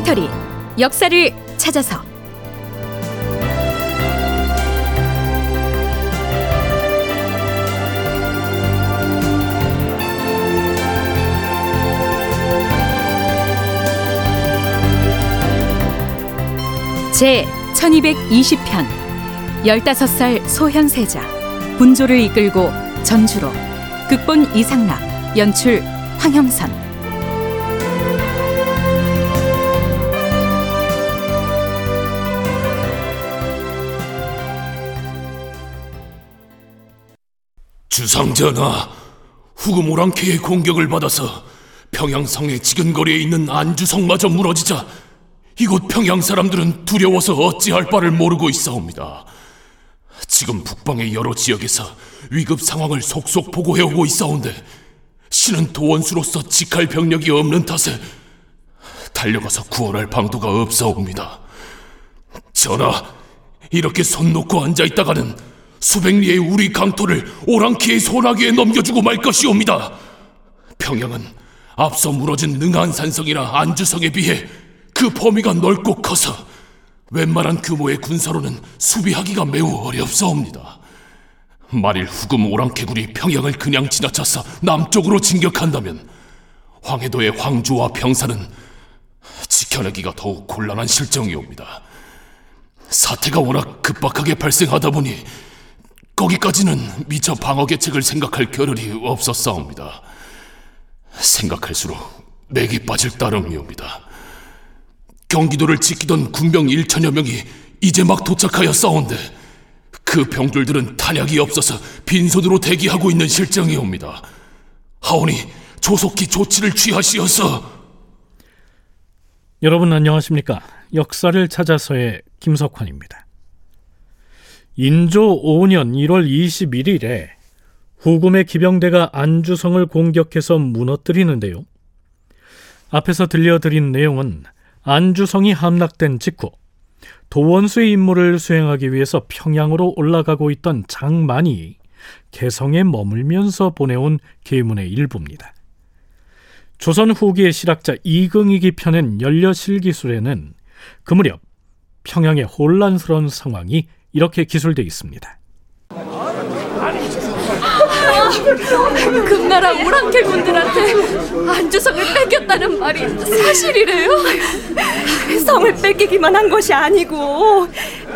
다큐멘터리 역사를 찾아서. 제 1220편 15살 소현세자 분조를 이끌고 전주로 극본 이상락 연출 황형선 주상전하, 후금 오랑캐의 공격을 받아서 평양성의 지근거리에 있는 안주성마저 무너지자 이곳 평양 사람들은 두려워서 어찌할 바를 모르고 있사옵니다. 지금 북방의 여러 지역에서 위급 상황을 속속 보고해오고 있사온데 신은 도원수로서 직할 병력이 없는 탓에 달려가서 구원할 방도가 없사옵니다. 전하, 이렇게 손 놓고 앉아 있다가는 수백 리의 우리 강토를 오랑캐의 소나기에 넘겨주고 말 것이옵니다. 평양은 앞서 무너진 능한 산성이나 안주성에 비해 그 범위가 넓고 커서 웬만한 규모의 군사로는 수비하기가 매우 어렵사옵니다. 만일 후금 오랑캐군이 평양을 그냥 지나쳐서 남쪽으로 진격한다면 황해도의 황주와 병사는 지켜내기가 더욱 곤란한 실정이옵니다. 사태가 워낙 급박하게 발생하다 보니 거기까지는 미처 방어 계책을 생각할 겨를이 없었사옵니다. 생각할수록 맥이 빠질 따름이옵니다. 경기도를 지키던 군병 1천여 명이 이제 막 도착하여 싸운데 그 병들들은 탄약이 없어서 빈손으로 대기하고 있는 실정이옵니다. 하오니 조속히 조치를 취하시어서 여러분 안녕하십니까? 역사를 찾아서의 김석환입니다. 인조 5년 1월 21일에 후금의 기병대가 안주성을 공격해서 무너뜨리는데요. 앞에서 들려드린 내용은 안주성이 함락된 직후 도원수의 임무를 수행하기 위해서 평양으로 올라가고 있던 장만이 개성에 머물면서 보내온 계문의 일부입니다. 조선 후기의 실학자 이긍익이 펴낸 연려실기술에는 그 무렵 평양의 혼란스러운 상황이 이렇게 기술되어 있습니다. 금나라 오랑캐군들한테 안주성을 뺏겼다는 말이 사실이래요? 성을 뺏기기만 한 것이 아니고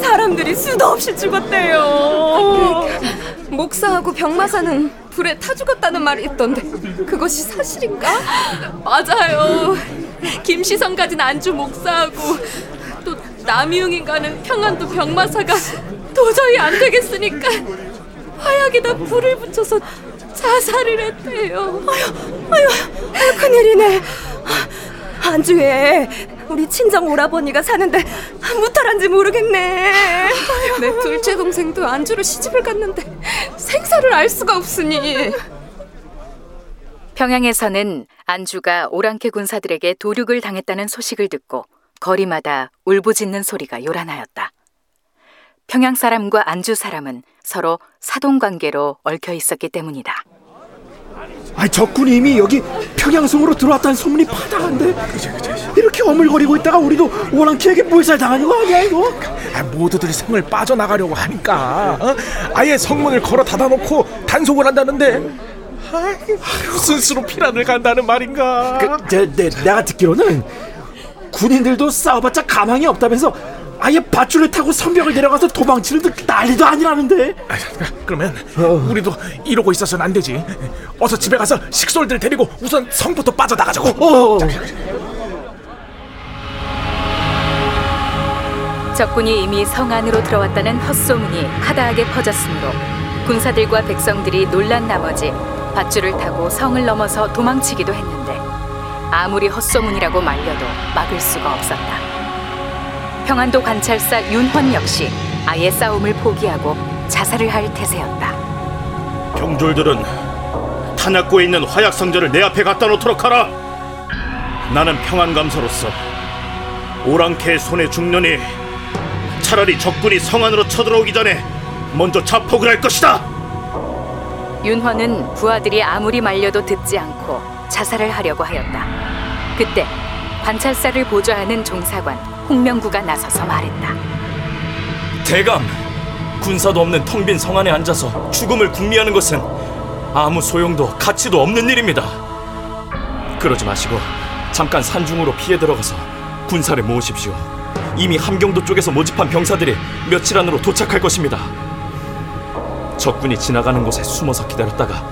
사람들이 수도 없이 죽었대요. 목사하고 병마사는 불에 타 죽었다는 말이 있던데 그것이 사실인가? 맞아요. 김시성까지는 안주 목사하고 또 남이웅인가는 평안도 병마사가 도저히 안 되겠으니까 화약에다 불을 붙여서 자살을 했대요. 아유, 아유, 큰일이네. 안주에 우리 친정 오라버니가 사는데 무탈한지 모르겠네. 내 둘째 동생도 안주로 시집을 갔는데 생사를 알 수가 없으니. 평양에서는 안주가 오랑캐 군사들에게 도륙을 당했다는 소식을 듣고 거리마다 울부짖는 소리가 요란하였다. 평양 사람과 안주 사람은 서로 사돈 관계로 얽혀 있었기 때문이다. 아, 적군이 이미 여기 평양성으로 들어왔다는 소문이 파다한데 이렇게 어물거리고 있다가 우리도 오랑캐에게 몰살 당하는 거 아니야 이거? 아, 모두들이 성을 빠져나가려고 하니까 어? 아예 성문을 걸어 닫아놓고 단속을 한다는데 아이, 스스로 피난을 간다는 말인가? 그, 내, 내, 내가 듣기로는 군인들도 싸워봤자 가망이 없다면서 아예 밧줄을 타고 선벽을 내려가서 도망치는 듯 난리도 아니라는데 아, 그러면 우리도 이러고 있어서는 안 되지. 어서 집에 가서 식솔들 데리고 우선 성부터 빠져나가자고. 어, 적군이 이미 성 안으로 들어왔다는 헛소문이 하다하게 퍼졌으므로 군사들과 백성들이 놀란 나머지 밧줄을 타고 성을 넘어서 도망치기도 했는데 아무리 헛소문이라고 말려도 막을 수가 없었다. 평안도 관찰사 윤헌 역시 아예 싸움을 포기하고 자살을 할 태세였다. 병졸들은 탄약고에 있는 화약 상자를 내 앞에 갖다 놓도록 하라. 나는 평안 감사로서 오랑캐의 손에 죽느니 차라리 적군이 성 안으로 쳐들어오기 전에 먼저 자폭을 할 것이다. 윤헌은 부하들이 아무리 말려도 듣지 않고 자살을 하려고 하였다. 그때 관찰사를 보좌하는 종사관 홍명구가 나서서 말했다. 대감, 군사도 없는 텅 빈 성 안에 앉아서 죽음을 궁리하는 것은 아무 소용도 가치도 없는 일입니다. 그러지 마시고 잠깐 산중으로 피해 들어가서 군사를 모으십시오. 이미 함경도 쪽에서 모집한 병사들이 며칠 안으로 도착할 것입니다. 적군이 지나가는 곳에 숨어서 기다렸다가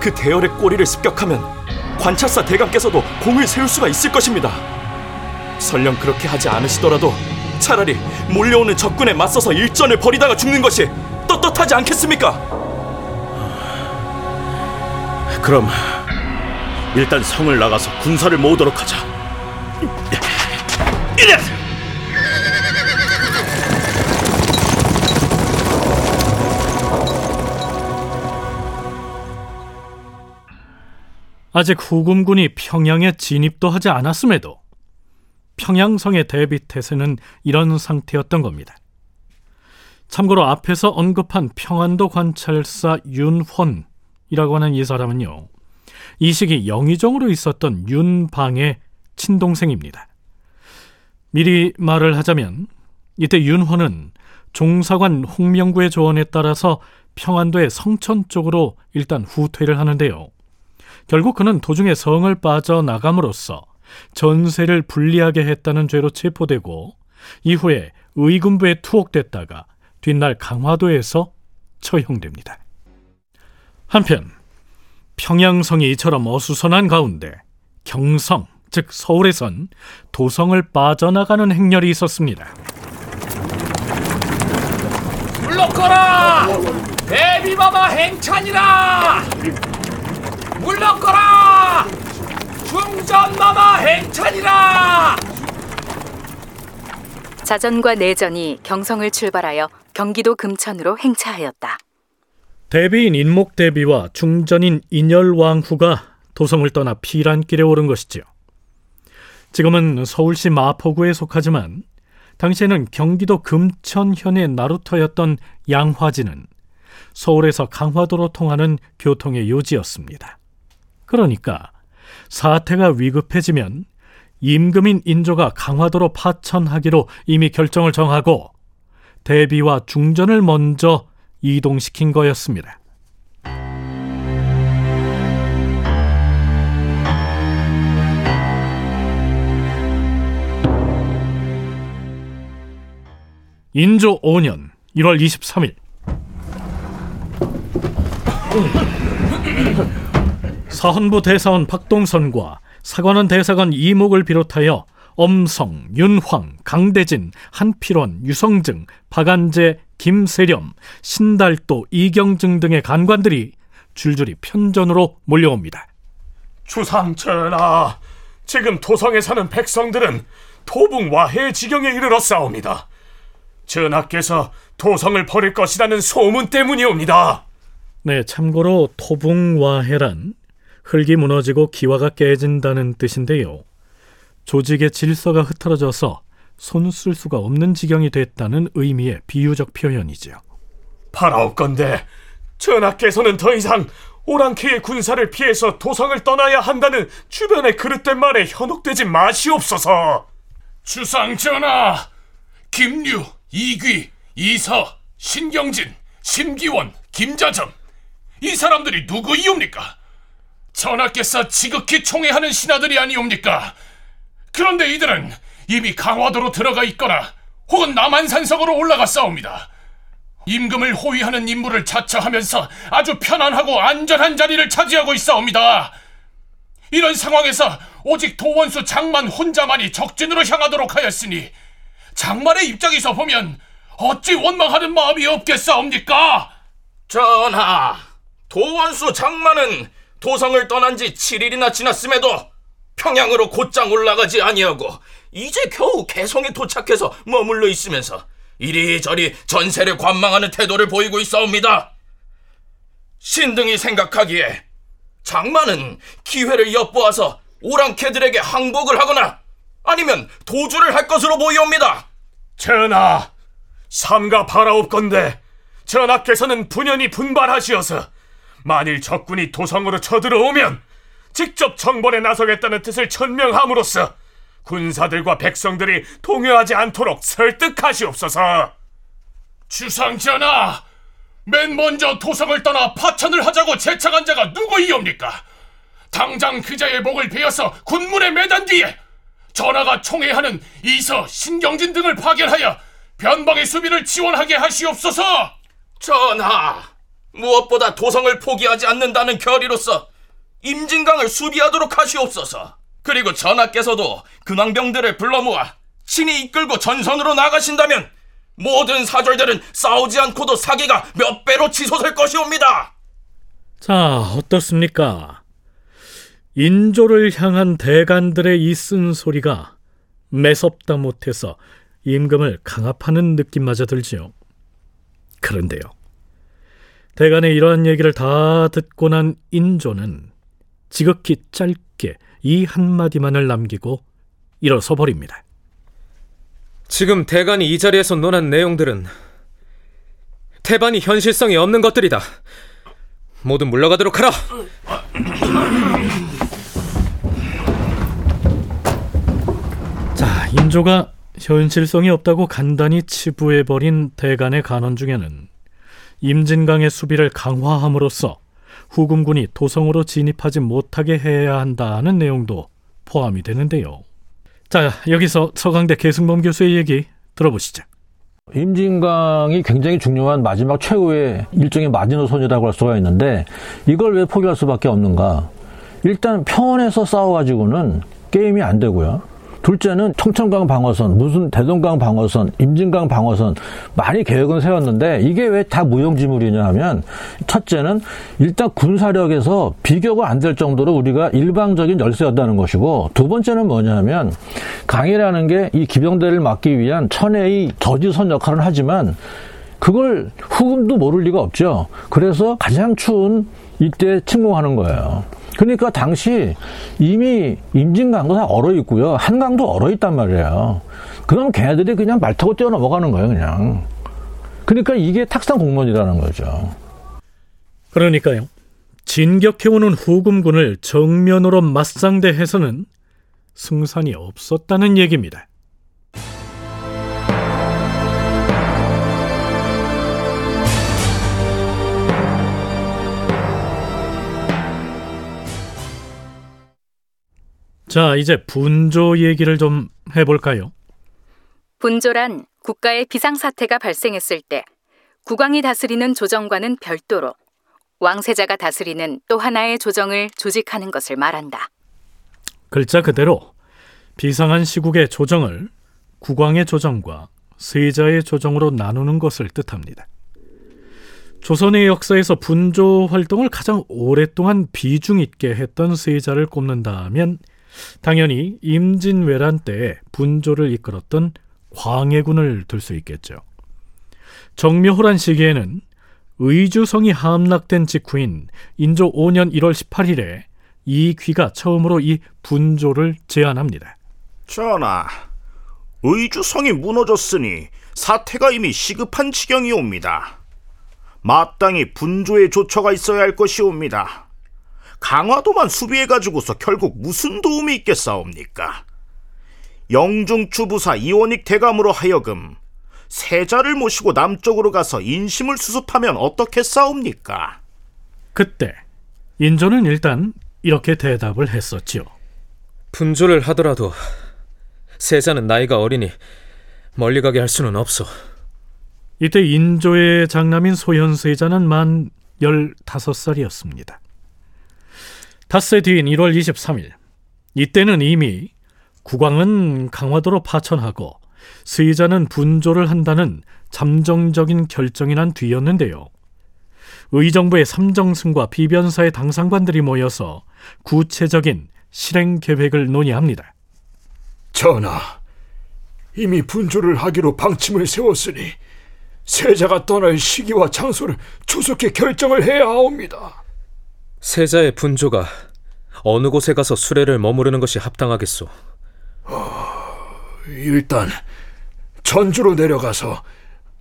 그 대열의 꼬리를 습격하면 관찰사 대감께서도 공을 세울 수가 있을 것입니다. 설령 그렇게 하지 않으시더라도 차라리 몰려오는 적군에 맞서서 일전을 벌이다가 죽는 것이 떳떳하지 않겠습니까? 그럼 일단 성을 나가서 군사를 모으도록 하자. 이래! 아직 후금군이 평양에 진입도 하지 않았음에도 평양성의 대비 태세는 이런 상태였던 겁니다. 참고로 앞에서 언급한 평안도 관찰사 윤헌이라고 하는 이 사람은요. 이 시기 영의정으로 있었던 윤방의 친동생입니다. 미리 말을 하자면 이때 윤헌은 종사관 홍명구의 조언에 따라서 평안도의 성천 쪽으로 일단 후퇴를 하는데요. 결국 그는 도중에 성을 빠져나감으로써 전세를 불리하게 했다는 죄로 체포되고 이후에 의군부에 투옥됐다가 뒷날 강화도에서 처형됩니다. 한편 평양성이 이처럼 어수선한 가운데 경성, 즉 서울에선 도성을 빠져나가는 행렬이 있었습니다. 물러거라! 대비마마 행찬이라! 물러거라! 중전마마 행찬이라! 자전과 내전이 경성을 출발하여 경기도 금천으로 행차하였다. 대비인 인목대비와 중전인 인열왕후가 도성을 떠나 피란길에 오른 것이지요. 지금은 서울시 마포구에 속하지만 당시에는 경기도 금천현의 나루터였던 양화지는 서울에서 강화도로 통하는 교통의 요지였습니다. 그러니까 사태가 위급해지면 임금인 인조가 강화도로 파천하기로 이미 결정을 정하고 대비와 중전을 먼저 이동시킨 거였습니다. 인조 5년 1월 23일 사헌부 대사원 박동선과 사관원 대사관 이목을 비롯하여 엄성, 윤황, 강대진, 한필원, 유성증, 박안재, 김세렴, 신달도, 이경증 등의 간관들이 줄줄이 편전으로 몰려옵니다. 주상전하, 지금 도성에 사는 백성들은 토붕 와해 지경에 이르렀사옵니다. 전하께서 도성을 버릴 것이라는 소문 때문이옵니다. 네, 참고로 토붕와해란 흙이 무너지고 기와가 깨진다는 뜻인데요. 조직의 질서가 흐트러져서 손 쓸 수가 없는 지경이 됐다는 의미의 비유적 표현이죠. 바라옵건대 전하께서는 더 이상 오랑캐의 군사를 피해서 도성을 떠나야 한다는 주변의 그릇된 말에 현혹되지 마시옵소서. 주상 전하, 김류, 이귀, 이서, 신경진, 심기원, 김자점 이 사람들이 누구이옵니까? 전하께서 지극히 총애하는 신하들이 아니옵니까? 그런데 이들은 이미 강화도로 들어가 있거나 혹은 남한산성으로 올라갔사옵니다. 임금을 호위하는 임무를 자처하면서 아주 편안하고 안전한 자리를 차지하고 있사옵니다. 이런 상황에서 오직 도원수 장만 혼자만이 적진으로 향하도록 하였으니 장만의 입장에서 보면 어찌 원망하는 마음이 없겠사옵니까? 전하, 도원수 장만은 도성을 떠난 지 7일이나 지났음에도 평양으로 곧장 올라가지 아니하고 이제 겨우 개성에 도착해서 머물러 있으면서 이리저리 전세를 관망하는 태도를 보이고 있사옵니다. 신등이 생각하기에 장만은 기회를 엿보아서 오랑캐들에게 항복을 하거나 아니면 도주를 할 것으로 보이옵니다. 전하, 삼가 바라옵건대 전하께서는 분연히 분발하시어서 만일 적군이 도성으로 쳐들어오면 직접 정벌에 나서겠다는 뜻을 천명함으로써 군사들과 백성들이 동요하지 않도록 설득하시옵소서. 주상전하, 맨 먼저 도성을 떠나 파천을 하자고 제창한 자가 누구이옵니까? 당장 그자의 목을 베어서 군문에 매단 뒤에 전하가 총애하는 이서, 신경진 등을 파견하여 변방의 수비를 지원하게 하시옵소서. 전하, 무엇보다 도성을 포기하지 않는다는 결의로서 임진강을 수비하도록 하시옵소서. 그리고 전하께서도 근왕병들을 불러 모아 친히 이끌고 전선으로 나가신다면 모든 사절들은 싸우지 않고도 사기가 몇 배로 치솟을 것이옵니다. 자, 어떻습니까? 인조를 향한 대간들의 이 쓴소리가 매섭다 못해서 임금을 강압하는 느낌마저 들지요. 그런데요. 대간의 이러한 얘기를 다 듣고 난 인조는 지극히 짧게 이 한마디만을 남기고 일어서 버립니다. 지금 대간이 이 자리에서 논한 내용들은 태반이 현실성이 없는 것들이다. 모두 물러가도록 하라. 자, 인조가 현실성이 없다고 간단히 치부해버린 대간의 간언 중에는 임진강의 수비를 강화함으로써 후금군이 도성으로 진입하지 못하게 해야 한다는 내용도 포함이 되는데요. 자, 여기서 서강대 계승범 교수의 얘기 들어보시죠. 임진강이 굉장히 중요한 마지막 최후의 일종의 마지노선이라고 할 수가 있는데 이걸 왜 포기할 수밖에 없는가? 일단 평원에서 싸워가지고는 게임이 안 되고요. 둘째는 청천강 방어선, 무슨 대동강 방어선, 임진강 방어선 많이 계획은 세웠는데 이게 왜 다 무용지물이냐 하면 첫째는 일단 군사력에서 비교가 안 될 정도로 우리가 일방적인 열세였다는 것이고 두 번째는 뭐냐면 강이라는 게 이 기병대를 막기 위한 천혜의 저지선 역할은 하지만 그걸 후금도 모를 리가 없죠. 그래서 가장 추운 이때 침공하는 거예요. 그러니까 당시 이미 임진강도 다 얼어 있고요. 한강도 얼어 있단 말이에요. 그럼 걔네들이 그냥 말 타고 뛰어 넘어가는 거예요, 그냥. 그러니까 이게 탁상 공론이라는 거죠. 그러니까요. 진격해오는 후금군을 정면으로 맞상대해서는 승산이 없었다는 얘기입니다. 자, 이제 분조 얘기를 좀 해볼까요? 분조란 국가의 비상사태가 발생했을 때 국왕이 다스리는 조정과는 별도로 왕세자가 다스리는 또 하나의 조정을 조직하는 것을 말한다. 글자 그대로 비상한 시국의 조정을 국왕의 조정과 세자의 조정으로 나누는 것을 뜻합니다. 조선의 역사에서 분조 활동을 가장 오랫동안 비중 있게 했던 세자를 꼽는다면 당연히 임진왜란 때에 분조를 이끌었던 광해군을 들 수 있겠죠. 정묘호란 시기에는 의주성이 함락된 직후인 인조 5년 1월 18일에 이 귀가 처음으로 이 분조를 제안합니다. 전하, 의주성이 무너졌으니 사태가 이미 시급한 지경이옵니다. 마땅히 분조의 조처가 있어야 할 것이옵니다. 강화도만 수비해가지고서 결국 무슨 도움이 있겠사옵니까? 영중추부사 이원익 대감으로 하여금 세자를 모시고 남쪽으로 가서 인심을 수습하면 어떻겠사옵니까? 그때 인조는 일단 이렇게 대답을 했었지요. 분조를 하더라도 세자는 나이가 어리니 멀리 가게 할 수는 없어. 이때 인조의 장남인 소현세자는 만 15살이었습니다. 닷새 뒤인 1월 23일 이때는 이미 국왕은 강화도로 파천하고 세자는 분조를 한다는 잠정적인 결정이 난 뒤였는데요. 의정부의 삼정승과 비변사의 당상관들이 모여서 구체적인 실행 계획을 논의합니다. 전하, 이미 분조를 하기로 방침을 세웠으니 세자가 떠날 시기와 장소를 조속히 결정을 해야 하옵니다. 세자의 분조가 어느 곳에 가서 수레를 머무르는 것이 합당하겠소? 일단 전주로 내려가서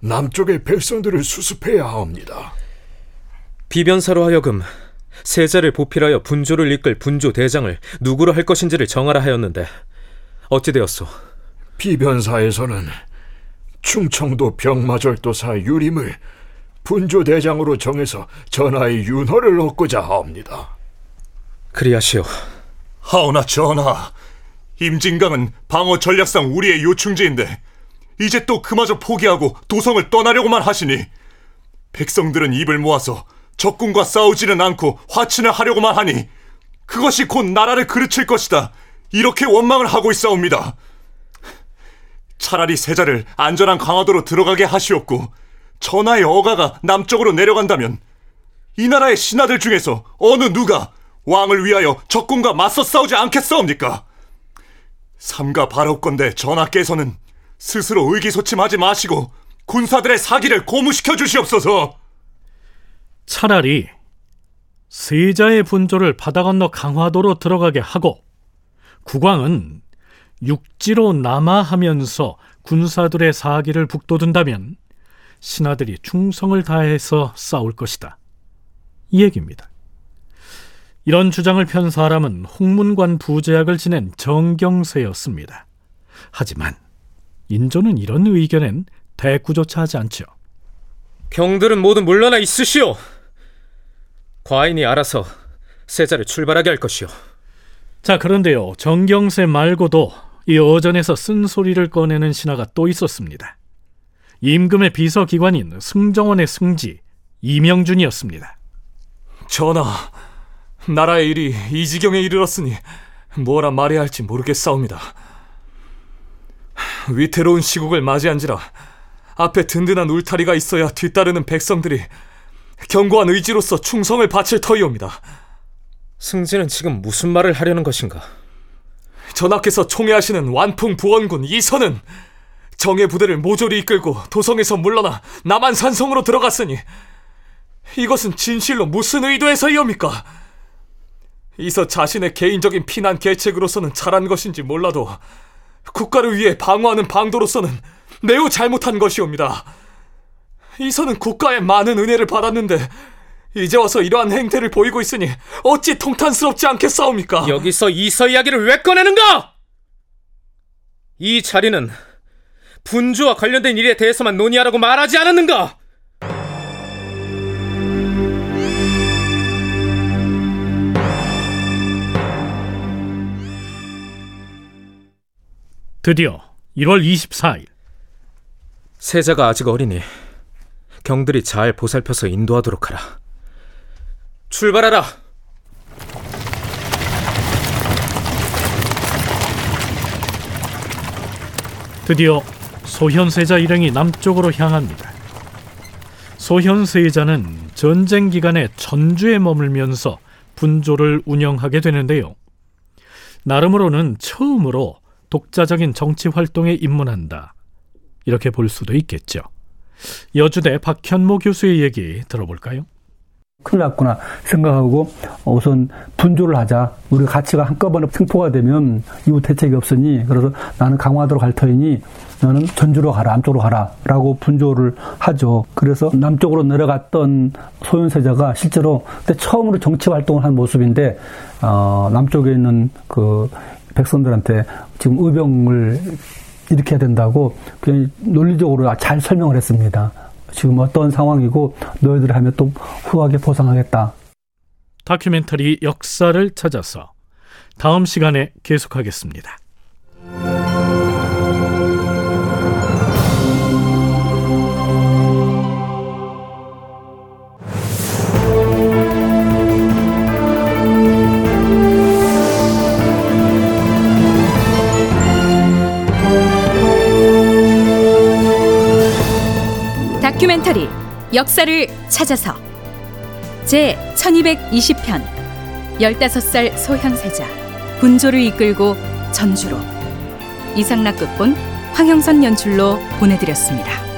남쪽의 백성들을 수습해야 하옵니다. 비변사로 하여금 세자를 보필하여 분조를 이끌 분조 대장을 누구로 할 것인지를 정하라 하였는데 어찌 되었소? 비변사에서는 충청도 병마절도사 유림을 분조대장으로 정해서 전하의 윤허를 얻고자 하옵니다. 그리하시오. 하오나 전하, 임진강은 방어 전략상 우리의 요충지인데 이제 또 그마저 포기하고 도성을 떠나려고만 하시니 백성들은 입을 모아서 적군과 싸우지는 않고 화친을 하려고만 하니 그것이 곧 나라를 그르칠 것이다. 이렇게 원망을 하고 있사옵니다. 차라리 세자를 안전한 강화도로 들어가게 하시옵고 전하의 어가가 남쪽으로 내려간다면 이 나라의 신하들 중에서 어느 누가 왕을 위하여 적군과 맞서 싸우지 않겠사옵니까? 삼가 바라옵건대 전하께서는 스스로 의기소침하지 마시고 군사들의 사기를 고무시켜 주시옵소서. 차라리 세자의 분조를 바다 건너 강화도로 들어가게 하고 국왕은 육지로 남하하면서 군사들의 사기를 북돋운다면 신하들이 충성을 다해서 싸울 것이다. 이 얘기입니다. 이런 주장을 편 사람은 홍문관 부제학을 지낸 정경세였습니다. 하지만 인조는 이런 의견엔 대꾸조차 하지 않죠. 경들은 모두 물러나 있으시오. 과인이 알아서 세자를 출발하게 할 것이오. 자, 그런데요. 정경세 말고도 이 어전에서 쓴소리를 꺼내는 신하가 또 있었습니다. 임금의 비서기관인 승정원의 승지 이명준이었습니다. 전하, 나라의 일이 이 지경에 이르렀으니 뭐라 말해야 할지 모르겠사옵니다. 위태로운 시국을 맞이한지라 앞에 든든한 울타리가 있어야 뒤따르는 백성들이 견고한 의지로서 충성을 바칠 터이옵니다. 승진은 지금 무슨 말을 하려는 것인가? 전하께서 총애하시는 완풍 부원군 이선은 정예 부대를 모조리 이끌고 도성에서 물러나 남한 산성으로 들어갔으니 이것은 진실로 무슨 의도에서이옵니까? 이서 자신의 개인적인 피난 계책으로서는 잘한 것인지 몰라도 국가를 위해 방어하는 방도로서는 매우 잘못한 것이옵니다. 이서는 국가의 많은 은혜를 받았는데 이제 와서 이러한 행태를 보이고 있으니 어찌 통탄스럽지 않겠사옵니까? 여기서 이서 이야기를 왜 꺼내는가? 이 자리는 분주와 관련된 일에 대해서만 논의하라고 말하지 않았는가? 드디어 1월 24일 세자가 아직 어리니 경들이 잘 보살펴서 인도하도록 하라. 출발하라. 드디어 소현세자 일행이 남쪽으로 향합니다. 소현세자는 전쟁 기간에 전주에 머물면서 분조를 운영하게 되는데요. 나름으로는 처음으로 독자적인 정치 활동에 입문한다. 이렇게 볼 수도 있겠죠. 여주대 박현모 교수의 얘기 들어볼까요? 큰일 났구나 생각하고 우선 분조를 하자. 우리 가치가 한꺼번에 승포가 되면 이후 대책이 없으니 그래서 나는 강화도로 갈 터이니 너는 전주로 가라, 남쪽으로 가라 라고 분조를 하죠. 그래서 남쪽으로 내려갔던 소현세자가 실제로 그때 처음으로 정치 활동을 한 모습인데 어, 남쪽에 있는 그 백성들한테 지금 의병을 일으켜야 된다고 그냥 논리적으로 잘 설명을 했습니다. 지금 어떤 상황이고 너희들 하면 또 후하게 보상하겠다. 다큐멘터리 역사를 찾아서 다음 시간에 계속하겠습니다. 다큐멘터리 역사를 찾아서 제 1220편 15살 소현세자 분조를 이끌고 전주로 이상락 극본 황영선 연출로 보내드렸습니다.